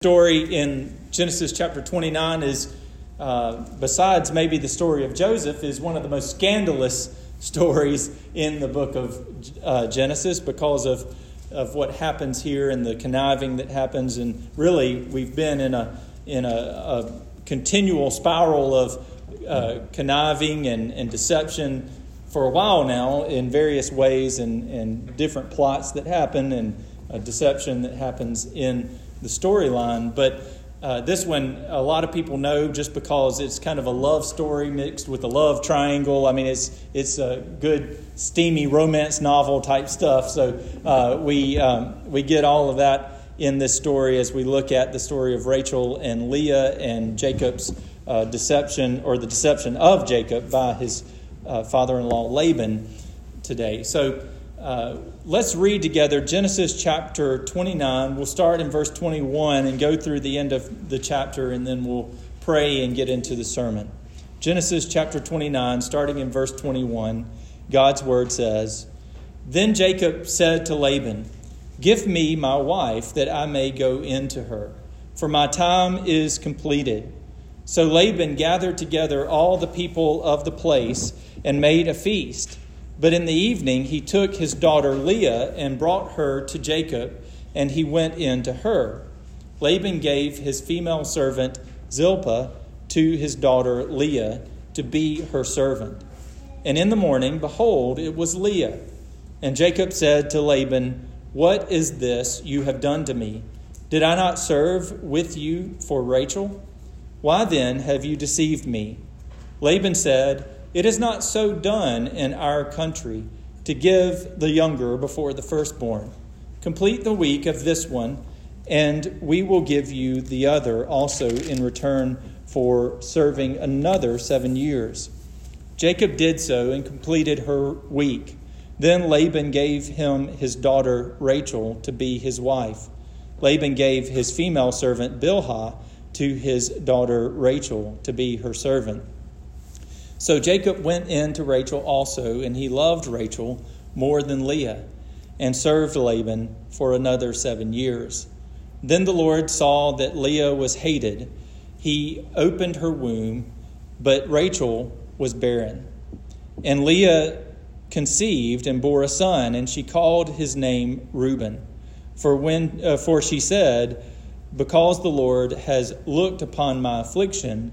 story in Genesis chapter 29 is, uh, besides maybe the story of Joseph, is one of the most scandalous stories in the book of uh, Genesis because of, of what happens here and the conniving that happens. And really, we've been in a, in a, a continual spiral of uh, conniving and, and deception for a while now in various ways and, and different plots that happen and deception that happens in the storyline. But uh, this one, a lot of people know just because it's kind of a love story mixed with a love triangle. I mean, it's it's a good steamy romance novel type stuff. So uh, we um, we get all of that in this story as we look at the story of Rachel and Leah and Jacob's uh, deception or the deception of Jacob by his uh, father-in-law Laban today. So. Uh, let's read together Genesis chapter 29. We'll start in verse 21 and go through the end of the chapter, and then we'll pray and get into the sermon. Genesis chapter 29, starting in verse 21, God's word says Then Jacob said to Laban, Give me my wife that I may go in to her, for my time is completed. So Laban gathered together all the people of the place and made a feast. But in the evening he took his daughter Leah and brought her to Jacob, and he went in to her. Laban gave his female servant Zilpah to his daughter Leah to be her servant. And in the morning, behold, it was Leah. And Jacob said to Laban, What is this you have done to me? Did I not serve with you for Rachel? Why then have you deceived me? Laban said, it is not so done in our country to give the younger before the firstborn. Complete the week of this one, and we will give you the other also in return for serving another seven years. Jacob did so and completed her week. Then Laban gave him his daughter Rachel to be his wife. Laban gave his female servant Bilhah to his daughter Rachel to be her servant. So Jacob went in to Rachel also, and he loved Rachel more than Leah, and served Laban for another seven years. Then the Lord saw that Leah was hated. He opened her womb, but Rachel was barren. And Leah conceived and bore a son, and she called his name Reuben. For when uh, for she said, Because the Lord has looked upon my affliction,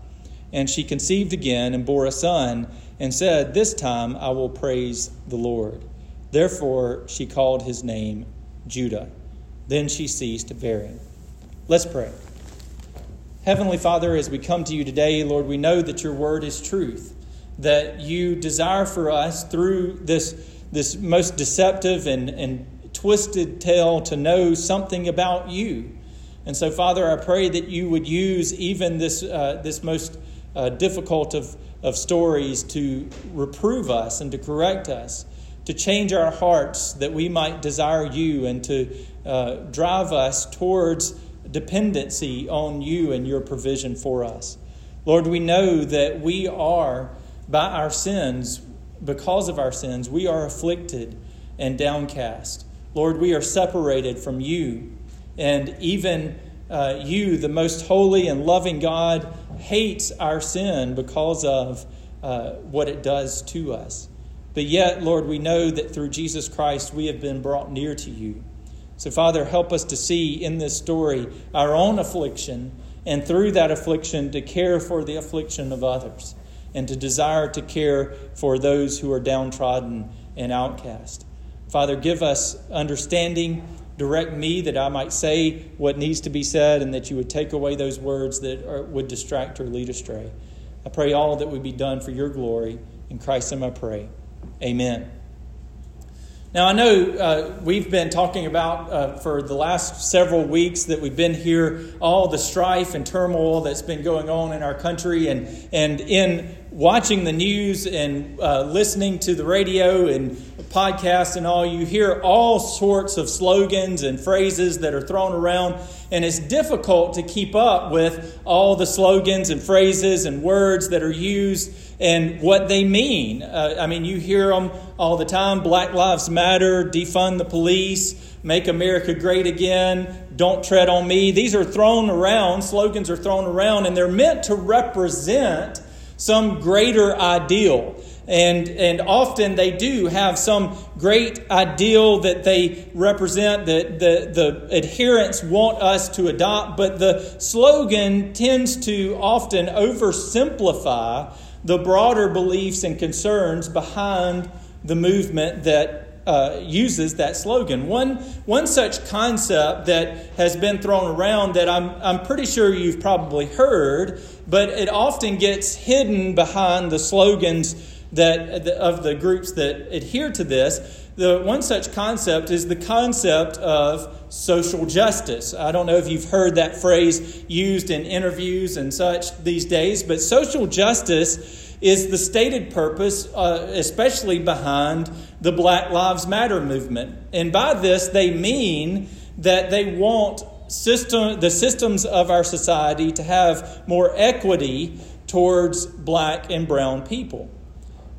And she conceived again and bore a son, and said, This time I will praise the Lord. Therefore she called his name Judah. Then she ceased bearing. Let's pray. Heavenly Father, as we come to you today, Lord, we know that your word is truth, that you desire for us through this, this most deceptive and, and twisted tale to know something about you. And so, Father, I pray that you would use even this, uh, this most uh, difficult of, of stories to reprove us and to correct us, to change our hearts that we might desire you and to uh, drive us towards dependency on you and your provision for us. Lord, we know that we are, by our sins, because of our sins, we are afflicted and downcast. Lord, we are separated from you. And even uh, you, the most holy and loving God, hates our sin because of uh, what it does to us. But yet, Lord, we know that through Jesus Christ we have been brought near to you. So, Father, help us to see in this story our own affliction, and through that affliction to care for the affliction of others, and to desire to care for those who are downtrodden and outcast. Father, give us understanding direct me that I might say what needs to be said and that you would take away those words that are, would distract or lead astray. I pray all that would be done for your glory. In Christ's name I pray. Amen. Now, I know uh, we've been talking about uh, for the last several weeks that we've been here, all the strife and turmoil that's been going on in our country. And, and in watching the news and uh, listening to the radio and podcasts and all, you hear all sorts of slogans and phrases that are thrown around. And it's difficult to keep up with all the slogans and phrases and words that are used and what they mean. Uh, I mean, you hear them all the time Black Lives Matter, defund the police, make America great again, don't tread on me. These are thrown around, slogans are thrown around, and they're meant to represent some greater ideal. And, and often they do have some great ideal that they represent that the, the adherents want us to adopt, but the slogan tends to often oversimplify the broader beliefs and concerns behind the movement that uh, uses that slogan. One, one such concept that has been thrown around that I'm, I'm pretty sure you've probably heard, but it often gets hidden behind the slogans that, of the groups that adhere to this. The one such concept is the concept of social justice. I don't know if you've heard that phrase used in interviews and such these days, but social justice is the stated purpose, uh, especially behind the Black Lives Matter movement. And by this, they mean that they want system, the systems of our society to have more equity towards black and brown people.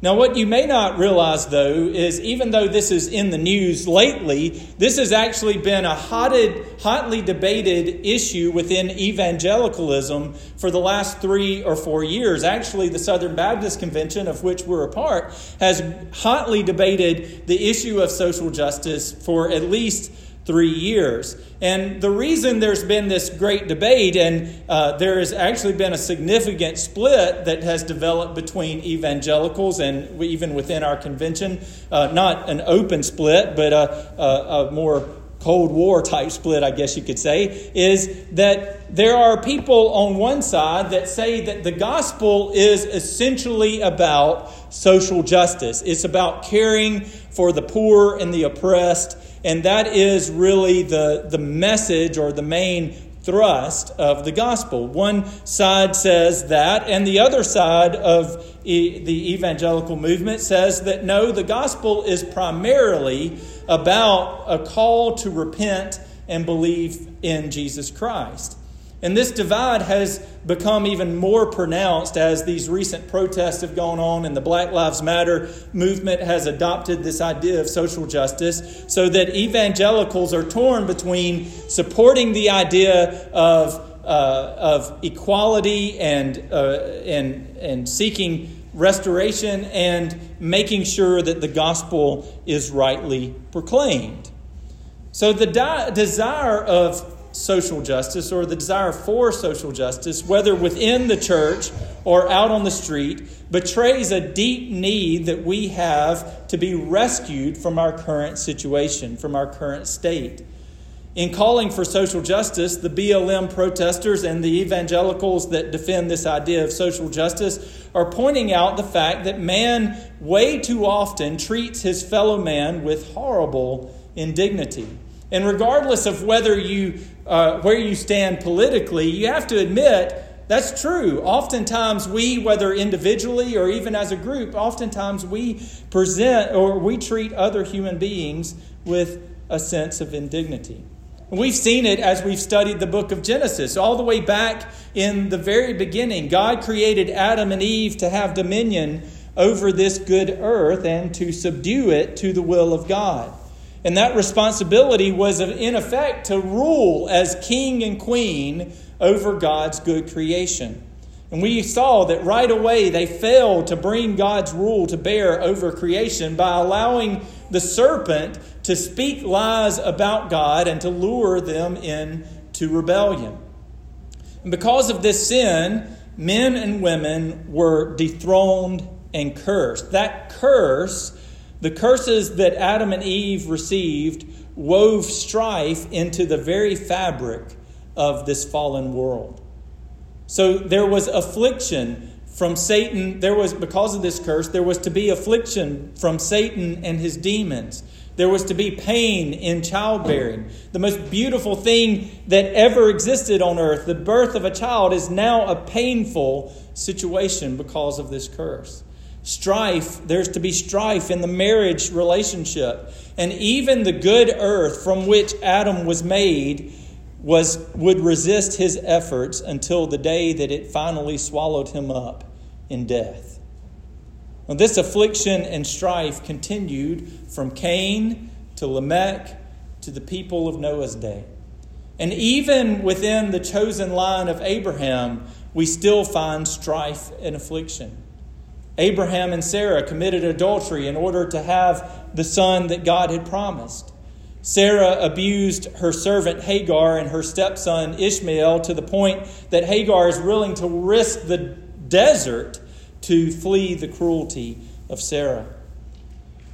Now, what you may not realize, though, is even though this is in the news lately, this has actually been a hotted, hotly debated issue within evangelicalism for the last three or four years. Actually, the Southern Baptist Convention, of which we're a part, has hotly debated the issue of social justice for at least three years. And the reason there's been this great debate, and uh, there has actually been a significant split that has developed between evangelicals and even within our convention, uh, not an open split, but a, a, a more Cold War type split, I guess you could say, is that there are people on one side that say that the gospel is essentially about social justice. It's about caring for the poor and the oppressed and that is really the, the message or the main thrust of the gospel. One side says that, and the other side of e- the evangelical movement says that no, the gospel is primarily about a call to repent and believe in Jesus Christ. And this divide has become even more pronounced as these recent protests have gone on and the Black Lives Matter movement has adopted this idea of social justice, so that evangelicals are torn between supporting the idea of, uh, of equality and, uh, and, and seeking restoration and making sure that the gospel is rightly proclaimed. So the di- desire of social justice or the desire for social justice, whether within the church or out on the street, betrays a deep need that we have to be rescued from our current situation, from our current state. In calling for social justice, the BLM protesters and the evangelicals that defend this idea of social justice are pointing out the fact that man way too often treats his fellow man with horrible indignity. And regardless of whether you, uh, where you stand politically, you have to admit that's true. Oftentimes, we, whether individually or even as a group, oftentimes we present or we treat other human beings with a sense of indignity. We've seen it as we've studied the book of Genesis. All the way back in the very beginning, God created Adam and Eve to have dominion over this good earth and to subdue it to the will of God. And that responsibility was, in effect, to rule as king and queen over God's good creation. And we saw that right away they failed to bring God's rule to bear over creation by allowing the serpent to speak lies about God and to lure them into rebellion. And because of this sin, men and women were dethroned and cursed. That curse the curses that Adam and Eve received wove strife into the very fabric of this fallen world. So there was affliction from Satan. There was, because of this curse, there was to be affliction from Satan and his demons. There was to be pain in childbearing. The most beautiful thing that ever existed on earth, the birth of a child, is now a painful situation because of this curse. Strife, there's to be strife in the marriage relationship. And even the good earth from which Adam was made was, would resist his efforts until the day that it finally swallowed him up in death. Well, this affliction and strife continued from Cain to Lamech to the people of Noah's day. And even within the chosen line of Abraham, we still find strife and affliction. Abraham and Sarah committed adultery in order to have the son that God had promised. Sarah abused her servant Hagar and her stepson Ishmael to the point that Hagar is willing to risk the desert to flee the cruelty of Sarah.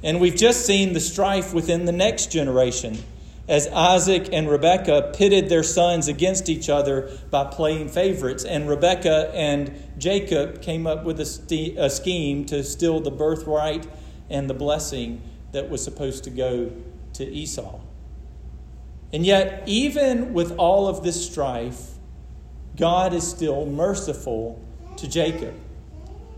And we've just seen the strife within the next generation as Isaac and Rebekah pitted their sons against each other by playing favorites. And Rebekah and Jacob came up with a, a scheme to steal the birthright and the blessing that was supposed to go to Esau. And yet, even with all of this strife, God is still merciful to Jacob.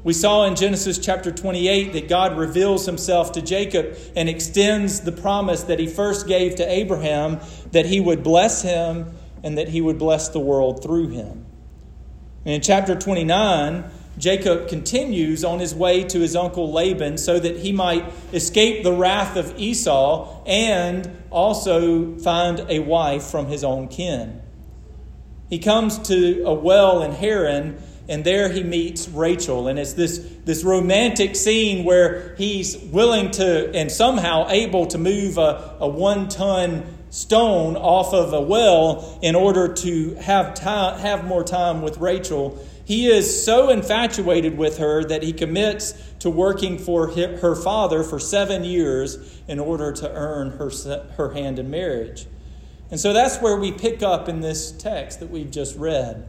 We saw in Genesis chapter 28 that God reveals himself to Jacob and extends the promise that he first gave to Abraham that he would bless him and that he would bless the world through him. And in chapter 29, Jacob continues on his way to his uncle Laban so that he might escape the wrath of Esau and also find a wife from his own kin. He comes to a well in Haran, and there he meets Rachel. And it's this, this romantic scene where he's willing to and somehow able to move a, a one ton stone off of a well in order to have, time, have more time with Rachel he is so infatuated with her that he commits to working for her father for seven years in order to earn her, her hand in marriage. And so that's where we pick up in this text that we've just read.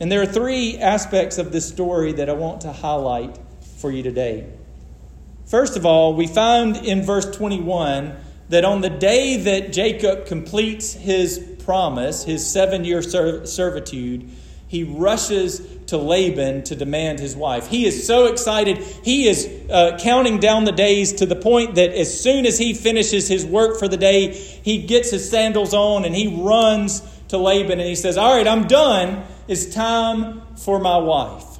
And there are three aspects of this story that I want to highlight for you today. First of all, we find in verse 21 that on the day that Jacob completes his promise, his seven year servitude, he rushes to Laban to demand his wife. He is so excited. He is uh, counting down the days to the point that as soon as he finishes his work for the day, he gets his sandals on and he runs to Laban and he says, All right, I'm done. It's time for my wife.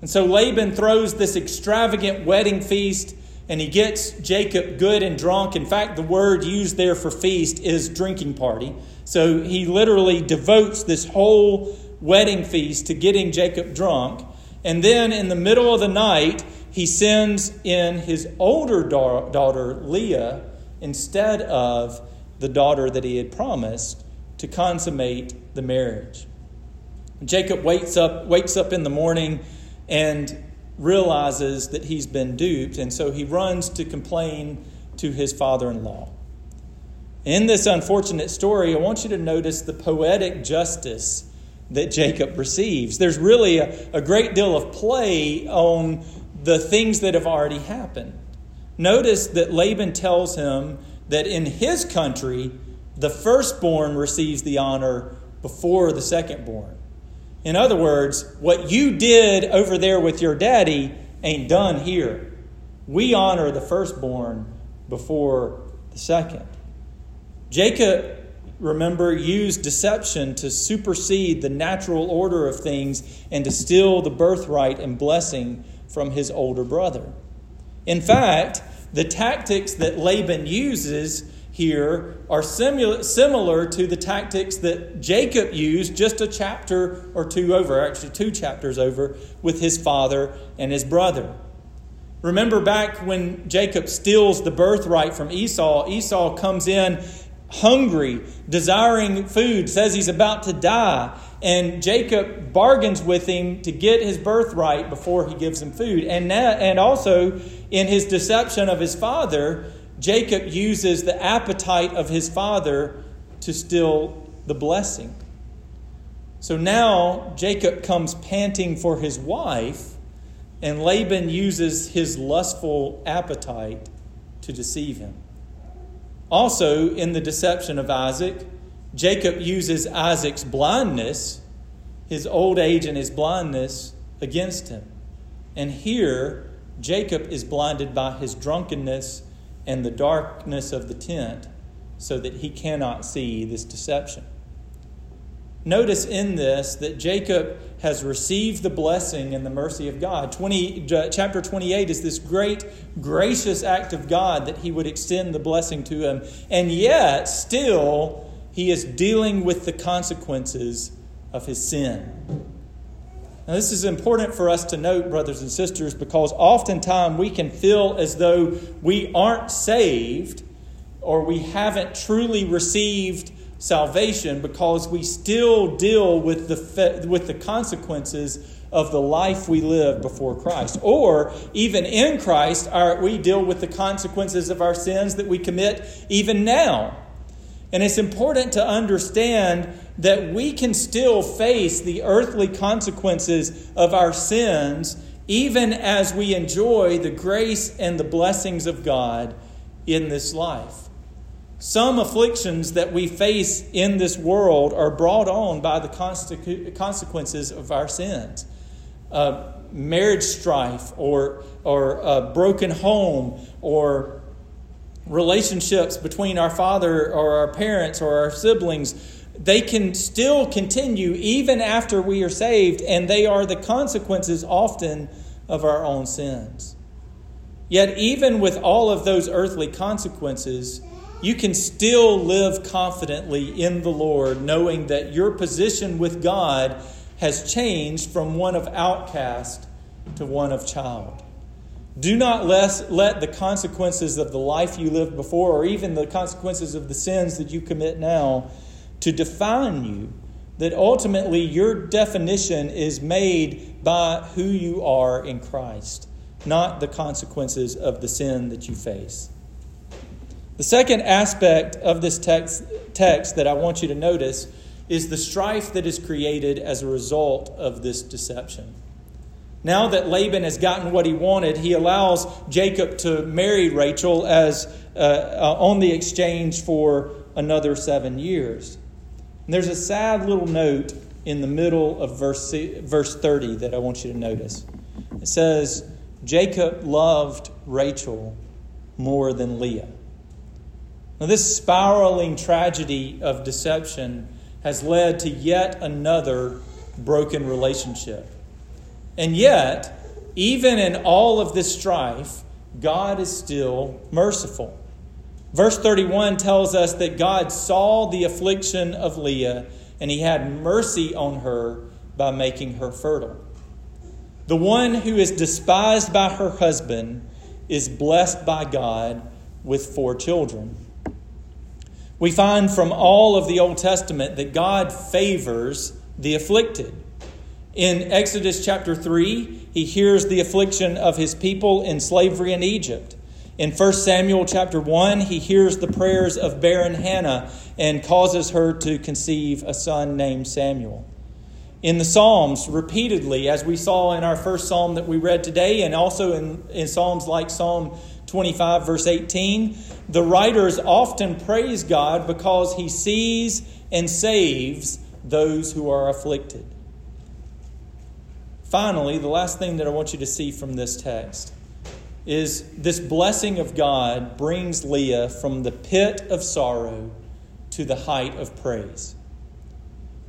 And so Laban throws this extravagant wedding feast and he gets Jacob good and drunk. In fact, the word used there for feast is drinking party. So he literally devotes this whole wedding feast to getting Jacob drunk. And then in the middle of the night, he sends in his older daughter, Leah, instead of the daughter that he had promised to consummate the marriage. Jacob wakes up, wakes up in the morning and realizes that he's been duped, and so he runs to complain to his father in law. In this unfortunate story, I want you to notice the poetic justice that Jacob receives. There's really a, a great deal of play on the things that have already happened. Notice that Laban tells him that in his country, the firstborn receives the honor before the secondborn. In other words, what you did over there with your daddy ain't done here. We honor the firstborn before the second. Jacob remember, used deception to supersede the natural order of things and to steal the birthright and blessing from his older brother. In fact, the tactics that Laban uses here are similar to the tactics that Jacob used just a chapter or two over, actually, two chapters over, with his father and his brother. Remember back when Jacob steals the birthright from Esau, Esau comes in hungry, desiring food, says he's about to die. And Jacob bargains with him to get his birthright before he gives him food. And, that, and also, in his deception of his father, Jacob uses the appetite of his father to steal the blessing. So now Jacob comes panting for his wife, and Laban uses his lustful appetite to deceive him. Also, in the deception of Isaac, Jacob uses Isaac's blindness, his old age and his blindness, against him. And here, Jacob is blinded by his drunkenness and the darkness of the tent so that he cannot see this deception. Notice in this that Jacob has received the blessing and the mercy of God. 20, uh, chapter 28 is this great, gracious act of God that he would extend the blessing to him. And yet, still, he is dealing with the consequences of his sin. Now, this is important for us to note, brothers and sisters, because oftentimes we can feel as though we aren't saved or we haven't truly received salvation because we still deal with the, with the consequences of the life we live before Christ. Or even in Christ, our, we deal with the consequences of our sins that we commit even now. And it's important to understand that we can still face the earthly consequences of our sins even as we enjoy the grace and the blessings of God in this life. Some afflictions that we face in this world are brought on by the consequences of our sins. Uh, marriage strife, or, or a broken home, or relationships between our father or our parents or our siblings they can still continue even after we are saved, and they are the consequences often of our own sins. Yet, even with all of those earthly consequences, you can still live confidently in the Lord, knowing that your position with God has changed from one of outcast to one of child. Do not let, let the consequences of the life you lived before, or even the consequences of the sins that you commit now, to define you. That ultimately your definition is made by who you are in Christ, not the consequences of the sin that you face. The second aspect of this text, text that I want you to notice is the strife that is created as a result of this deception. Now that Laban has gotten what he wanted, he allows Jacob to marry Rachel as uh, uh, on the exchange for another seven years. And there's a sad little note in the middle of verse, verse 30 that I want you to notice. It says, Jacob loved Rachel more than Leah. Now, this spiraling tragedy of deception has led to yet another broken relationship. And yet, even in all of this strife, God is still merciful. Verse 31 tells us that God saw the affliction of Leah and he had mercy on her by making her fertile. The one who is despised by her husband is blessed by God with four children. We find from all of the Old Testament that God favors the afflicted. In Exodus chapter 3, he hears the affliction of his people in slavery in Egypt. In 1 Samuel chapter 1, he hears the prayers of barren Hannah and causes her to conceive a son named Samuel. In the Psalms, repeatedly, as we saw in our first psalm that we read today, and also in, in Psalms like Psalm 25, verse 18, the writers often praise God because he sees and saves those who are afflicted. Finally, the last thing that I want you to see from this text is this blessing of God brings Leah from the pit of sorrow to the height of praise.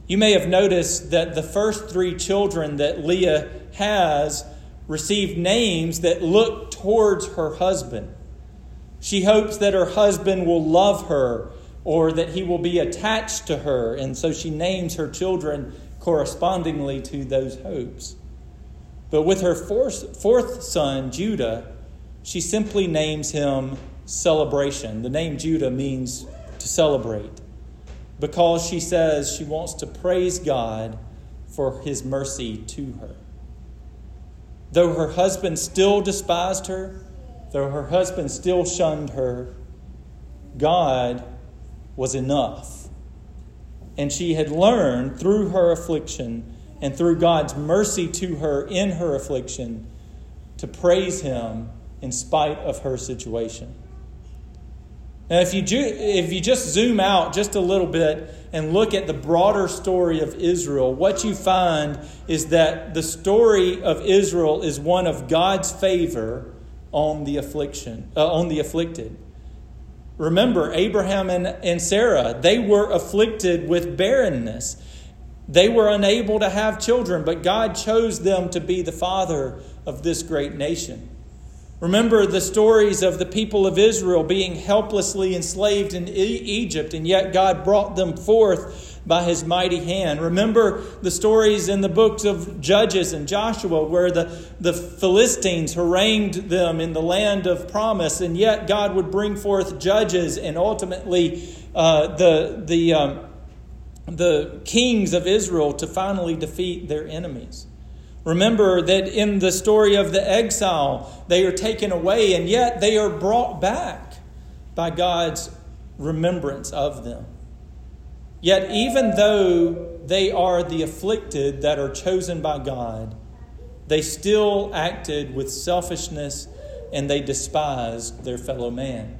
You may have noticed that the first three children that Leah has received names that look towards her husband. She hopes that her husband will love her or that he will be attached to her, and so she names her children correspondingly to those hopes. But with her fourth, fourth son, Judah, she simply names him celebration. The name Judah means to celebrate because she says she wants to praise God for his mercy to her. Though her husband still despised her, though her husband still shunned her, God was enough. And she had learned through her affliction and through God's mercy to her in her affliction to praise him in spite of her situation. Now, if you, if you just zoom out just a little bit and look at the broader story of Israel, what you find is that the story of Israel is one of God's favor on the affliction, uh, on the afflicted. Remember, Abraham and, and Sarah, they were afflicted with barrenness. They were unable to have children, but God chose them to be the father of this great nation. Remember the stories of the people of Israel being helplessly enslaved in Egypt, and yet God brought them forth by his mighty hand. Remember the stories in the books of Judges and Joshua where the, the Philistines harangued them in the land of promise, and yet God would bring forth judges and ultimately uh, the, the, um, the kings of Israel to finally defeat their enemies. Remember that in the story of the exile, they are taken away and yet they are brought back by God's remembrance of them. Yet, even though they are the afflicted that are chosen by God, they still acted with selfishness and they despised their fellow man.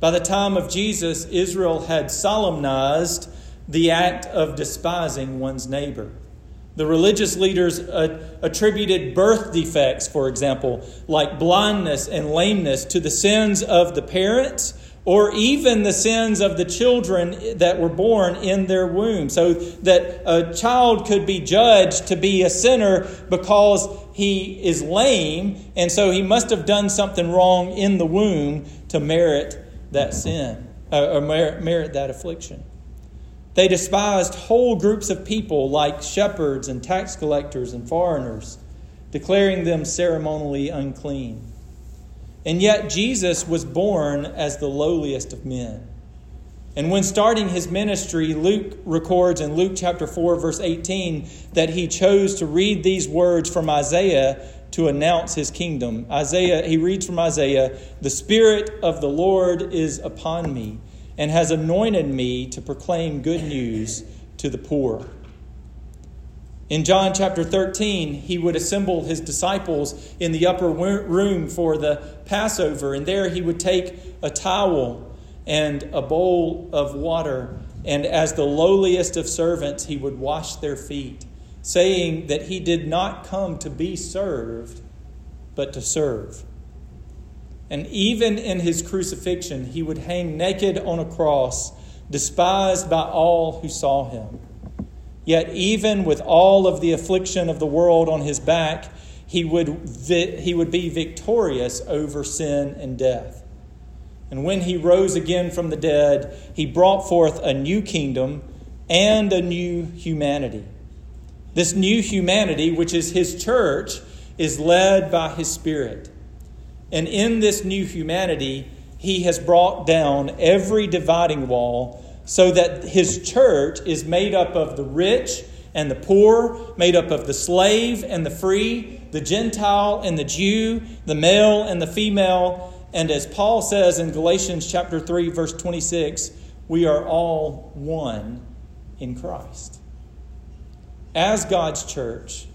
By the time of Jesus, Israel had solemnized the act of despising one's neighbor. The religious leaders uh, attributed birth defects, for example, like blindness and lameness, to the sins of the parents or even the sins of the children that were born in their womb. So that a child could be judged to be a sinner because he is lame, and so he must have done something wrong in the womb to merit that sin, uh, or merit, merit that affliction. They despised whole groups of people like shepherds and tax collectors and foreigners, declaring them ceremonially unclean. And yet Jesus was born as the lowliest of men. And when starting his ministry, Luke records in Luke chapter 4, verse 18, that he chose to read these words from Isaiah to announce his kingdom. Isaiah, he reads from Isaiah, The Spirit of the Lord is upon me and has anointed me to proclaim good news to the poor. In John chapter 13, he would assemble his disciples in the upper room for the Passover, and there he would take a towel and a bowl of water, and as the lowliest of servants, he would wash their feet, saying that he did not come to be served, but to serve and even in his crucifixion, he would hang naked on a cross, despised by all who saw him. Yet, even with all of the affliction of the world on his back, he would, he would be victorious over sin and death. And when he rose again from the dead, he brought forth a new kingdom and a new humanity. This new humanity, which is his church, is led by his Spirit. And in this new humanity, he has brought down every dividing wall so that his church is made up of the rich and the poor, made up of the slave and the free, the Gentile and the Jew, the male and the female. And as Paul says in Galatians chapter 3 verse 26, we are all one in Christ. As God's church,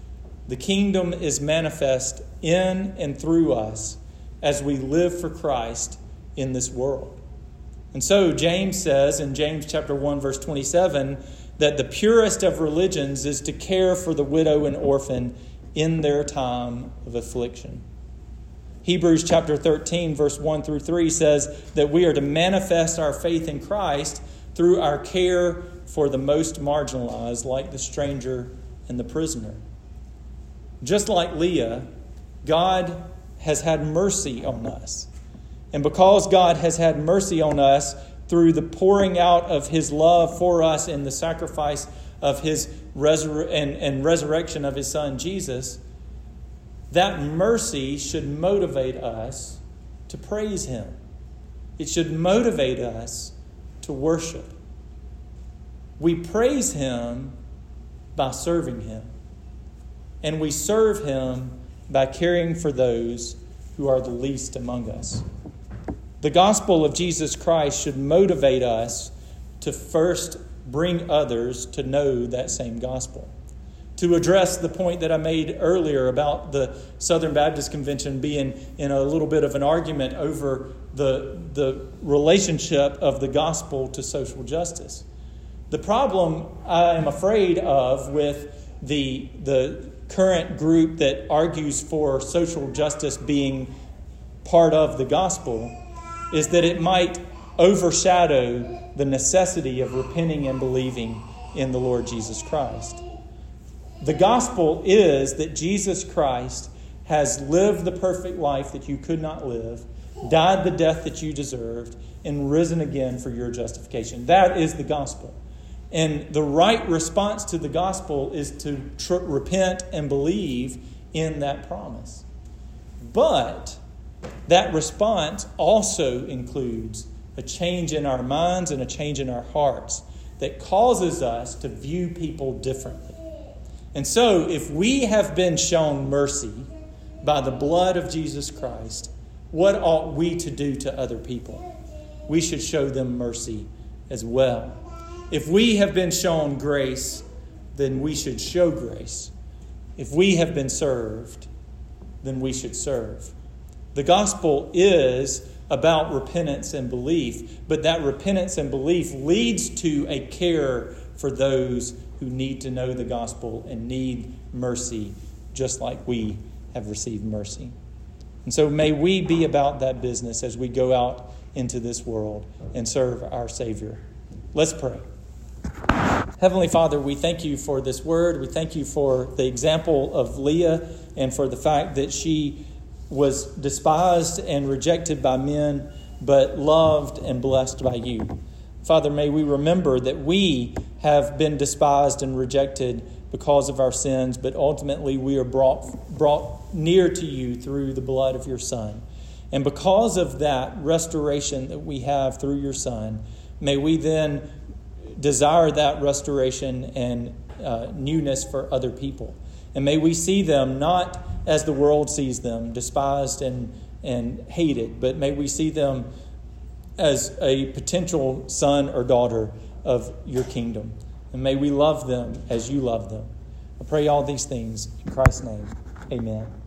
the kingdom is manifest in and through us as we live for Christ in this world. And so James says in James chapter 1 verse 27 that the purest of religions is to care for the widow and orphan in their time of affliction. Hebrews chapter 13 verse 1 through 3 says that we are to manifest our faith in Christ through our care for the most marginalized like the stranger and the prisoner. Just like Leah, God has had mercy on us. And because God has had mercy on us through the pouring out of his love for us in the sacrifice of his resur- and, and resurrection of his son Jesus, that mercy should motivate us to praise him. It should motivate us to worship. We praise him by serving him. And we serve him by caring for those who are the least among us. The gospel of Jesus Christ should motivate us to first bring others to know that same gospel. to address the point that I made earlier about the Southern Baptist Convention being in a little bit of an argument over the, the relationship of the gospel to social justice. The problem I am afraid of with the, the current group that argues for social justice being part of the gospel is that it might overshadow the necessity of repenting and believing in the Lord Jesus Christ. The gospel is that Jesus Christ has lived the perfect life that you could not live, died the death that you deserved, and risen again for your justification. That is the gospel. And the right response to the gospel is to tr- repent and believe in that promise. But that response also includes a change in our minds and a change in our hearts that causes us to view people differently. And so, if we have been shown mercy by the blood of Jesus Christ, what ought we to do to other people? We should show them mercy as well. If we have been shown grace, then we should show grace. If we have been served, then we should serve. The gospel is about repentance and belief, but that repentance and belief leads to a care for those who need to know the gospel and need mercy, just like we have received mercy. And so may we be about that business as we go out into this world and serve our Savior. Let's pray. Heavenly Father, we thank you for this word. We thank you for the example of Leah and for the fact that she was despised and rejected by men, but loved and blessed by you. Father, may we remember that we have been despised and rejected because of our sins, but ultimately we are brought, brought near to you through the blood of your Son. And because of that restoration that we have through your Son, may we then desire that restoration and uh, newness for other people. And may we see them not as the world sees them, despised and, and hated, but may we see them as a potential son or daughter of your kingdom. And may we love them as you love them. I pray all these things in Christ's name. Amen.